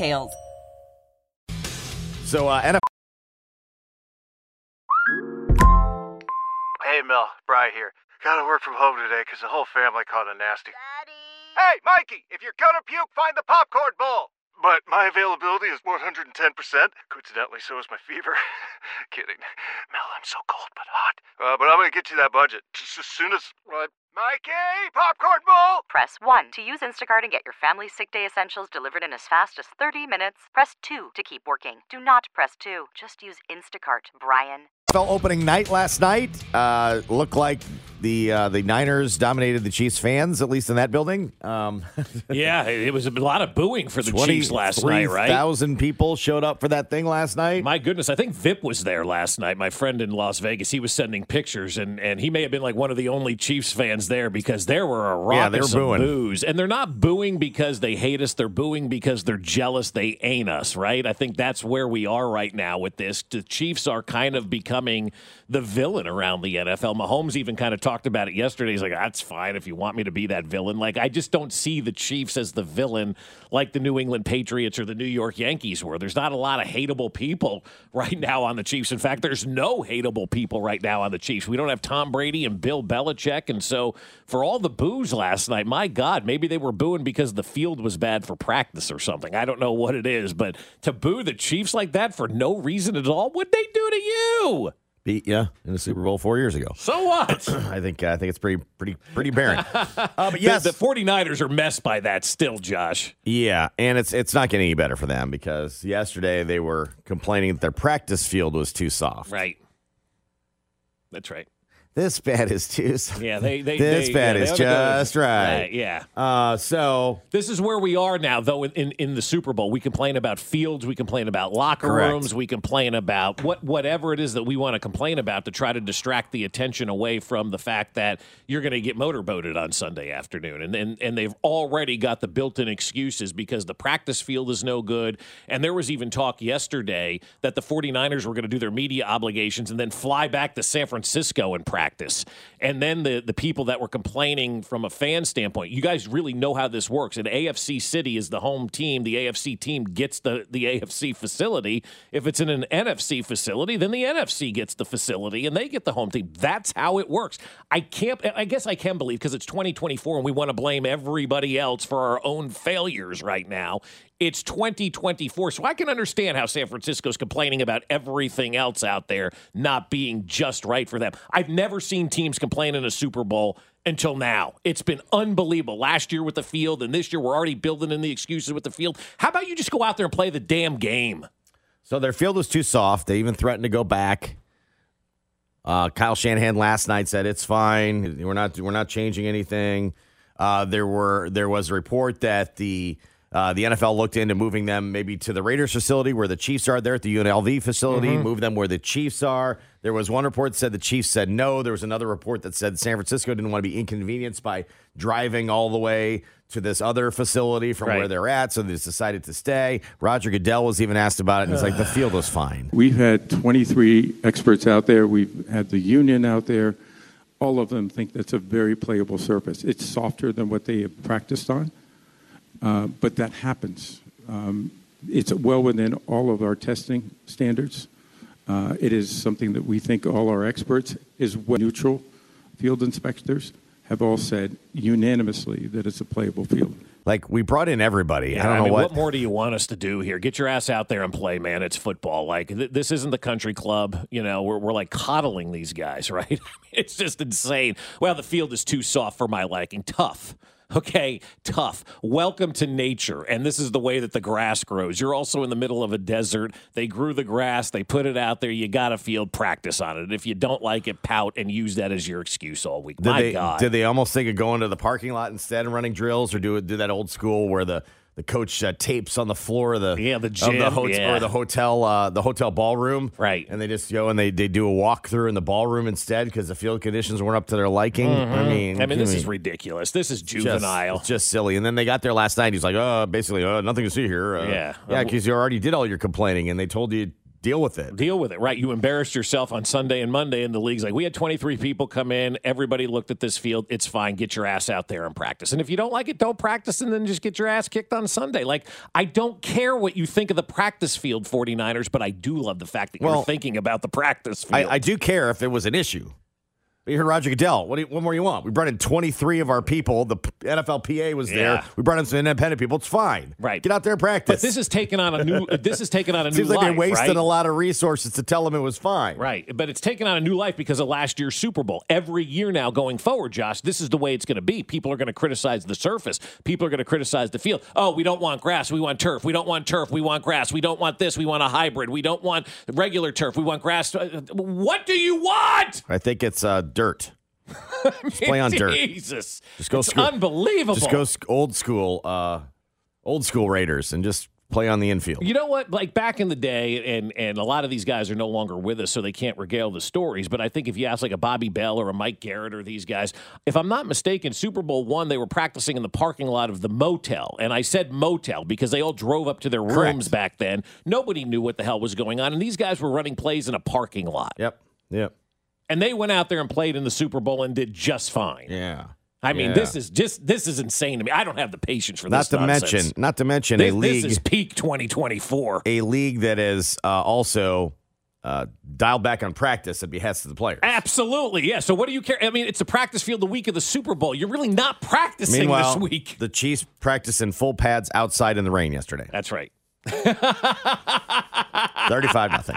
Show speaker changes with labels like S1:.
S1: details.
S2: So, uh, NFL.
S3: Hey, Mel, Bry here. Gotta work from home today because the whole family caught a nasty.
S4: Daddy!
S5: Hey, Mikey, if you're gonna puke, find the popcorn bowl!
S3: But my availability is 110%. Coincidentally, so is my fever. Kidding. Mel, I'm so cold but hot. Uh, but I'm gonna get you that budget just as soon as. Well,
S5: Mikey, popcorn bowl!
S6: Press 1 to use Instacart and get your family's sick day essentials delivered in as fast as 30 minutes. Press 2 to keep working. Do not press 2. Just use Instacart, Brian.
S2: NFL opening night last night. Uh, looked like the uh, the Niners dominated the Chiefs fans, at least in that building. Um,
S7: yeah, it was a lot of booing for the Chiefs last night, right?
S2: Thousand people showed up for that thing last night.
S7: My goodness, I think Vip was there last night. My friend in Las Vegas, he was sending pictures, and, and he may have been like one of the only Chiefs fans there because there were a raucous yeah, booing. boos, and they're not booing because they hate us; they're booing because they're jealous they ain't us, right? I think that's where we are right now with this. The Chiefs are kind of becoming the villain around the NFL. Mahomes even kind of talked about it yesterday. He's like, that's fine if you want me to be that villain. Like, I just don't see the Chiefs as the villain like the New England Patriots or the New York Yankees were. There's not a lot of hateable people right now on the Chiefs. In fact, there's no hateable people right now on the Chiefs. We don't have Tom Brady and Bill Belichick. And so, for all the boos last night, my God, maybe they were booing because the field was bad for practice or something. I don't know what it is, but to boo the Chiefs like that for no reason at all, what'd they do to you?
S2: Beat you in the Super Bowl four years ago.
S7: So what?
S2: I think I think it's pretty pretty pretty barren. uh, but yes,
S7: the, the 49ers are messed by that still, Josh.
S2: Yeah, and it's it's not getting any better for them because yesterday they were complaining that their practice field was too soft.
S7: Right. That's right.
S2: This bad is too.
S7: Yeah, they. they
S2: this
S7: they,
S2: bad
S7: yeah,
S2: is just right.
S7: right. Yeah.
S2: Uh, so
S7: this is where we are now, though. In, in the Super Bowl, we complain about fields, we complain about locker
S2: Correct.
S7: rooms, we complain about what whatever it is that we want to complain about to try to distract the attention away from the fact that you're going to get motorboated on Sunday afternoon, and and and they've already got the built-in excuses because the practice field is no good, and there was even talk yesterday that the 49ers were going to do their media obligations and then fly back to San Francisco and practice practice. And then the, the people that were complaining from a fan standpoint, you guys really know how this works. And AFC City is the home team. The AFC team gets the, the AFC facility. If it's in an NFC facility, then the NFC gets the facility and they get the home team. That's how it works. I can't, I guess I can believe because it's 2024 and we want to blame everybody else for our own failures right now. It's 2024. So I can understand how San Francisco's complaining about everything else out there not being just right for them. I've never seen teams complain in a Super Bowl until now. It's been unbelievable. Last year with the field, and this year we're already building in the excuses with the field. How about you just go out there and play the damn game?
S2: So their field was too soft. They even threatened to go back. Uh, Kyle Shanahan last night said it's fine. We're not we're not changing anything. Uh, there were there was a report that the uh, the NFL looked into moving them maybe to the Raiders facility where the Chiefs are. There at the UNLV facility, mm-hmm. move them where the Chiefs are. There was one report that said the Chiefs said no. There was another report that said San Francisco didn't want to be inconvenienced by driving all the way to this other facility from right. where they're at, so they just decided to stay. Roger Goodell was even asked about it, and he's like, the field was fine.
S8: We've had 23 experts out there. We've had the union out there. All of them think that's a very playable surface. It's softer than what they have practiced on. Uh, but that happens. Um, it's well within all of our testing standards. Uh, it is something that we think all our experts, as well neutral field inspectors, have all said unanimously that it's a playable field.
S2: Like we brought in everybody.
S7: Yeah,
S2: I don't know
S7: mean,
S2: what.
S7: what more do you want us to do here? Get your ass out there and play, man. It's football. Like th- this isn't the country club. You know, we're we're like coddling these guys, right? It's just insane. Well, the field is too soft for my liking. Tough. Okay, tough. Welcome to nature. And this is the way that the grass grows. You're also in the middle of a desert. They grew the grass, they put it out there. You got to field practice on it. If you don't like it, pout and use that as your excuse all week.
S2: Did
S7: My
S2: they,
S7: God.
S2: Did they almost think of going to the parking lot instead and running drills, or do do that old school where the the coach uh, tapes on the floor of the
S7: Yeah, the gym,
S2: the hotel
S7: yeah.
S2: or the hotel uh, the hotel ballroom,
S7: Right.
S2: And they just go and they, they do a walkthrough in the ballroom instead because the field conditions weren't up to their liking. I mean,
S7: Mm-hmm. I mean, this
S2: give
S7: is ridiculous. This is
S2: just-
S7: juvenile.
S2: it's just silly. And then they got there last night. He's like, "Oh, basically, uh, nothing to see here." Uh,
S7: Yeah.
S2: yeah, because you already did all your complaining, and they told you deal with it.
S7: deal with it, right? You embarrassed yourself on Sunday and Monday, and the league's like, we had 23 people come in. Everybody looked at this field. It's fine. Get your ass out there and practice. And if you don't like it, don't practice and then just get your ass kicked on Sunday. Like, I don't care what you think of the practice field, 49ers, but I do love the fact that
S2: Well,
S7: you're thinking about the practice field.
S2: I, I do care if it was an issue. You heard Roger Goodell. What, do you, what more do you want? We brought in 23 of our people. The NFLPA was there. We brought in some independent people. It's fine.
S7: Right.
S2: Get out there and practice.
S7: but this is taking on a new. this is taking on a new
S2: Seems like
S7: life,
S2: they wasted
S7: right?
S2: a lot of resources to tell them it was fine.
S7: Right. But it's taking on a new life because of last year's Super Bowl. Every year now going forward, Josh, this is the way it's going to be. People are going to criticize the surface. People are going to criticize the field. Oh, we don't want grass. We want turf. We don't want turf. We want grass. We don't want this. We want a hybrid. We don't want regular turf. We want grass. Uh, What do you want?
S2: I think it's uh, dirt. Just play on dirt.
S7: Jesus.
S2: Just go
S7: it's
S2: school-
S7: unbelievable.
S2: Just go sc- old school, uh, old school Raiders, and just play on the infield.
S7: You know what? Like back in the day, and and a lot of these guys are no longer with us, so they can't regale the stories. But I think if you ask like a Bobby Bell or a Mike Garrett or these guys, if I'm not mistaken, Super Bowl one, they were practicing in the parking lot of the motel, and I said motel because they all drove up to their
S2: Correct.
S7: rooms back then. Nobody knew what the hell was going on, and these guys were running plays in a parking lot,
S2: Yep. Yep.
S7: And they went out there and played in the Super Bowl and did just fine.
S2: Yeah.
S7: I mean,
S2: Yeah.
S7: this is just this is insane to me. I don't have the patience for
S2: Not
S7: this.
S2: to
S7: nonsense.
S2: mention, not to mention
S7: this,
S2: a league,
S7: this is peak 2024.
S2: a league that is uh, also uh, dialed back on practice at behest of the players.
S7: Absolutely, yeah. So what do you care? I mean, it's a practice field the week of the Super Bowl. You're really not practicing
S2: Meanwhile,
S7: this week.
S2: the Chiefs practiced in full pads outside in the rain yesterday.
S7: That's right.
S2: 35 nothing.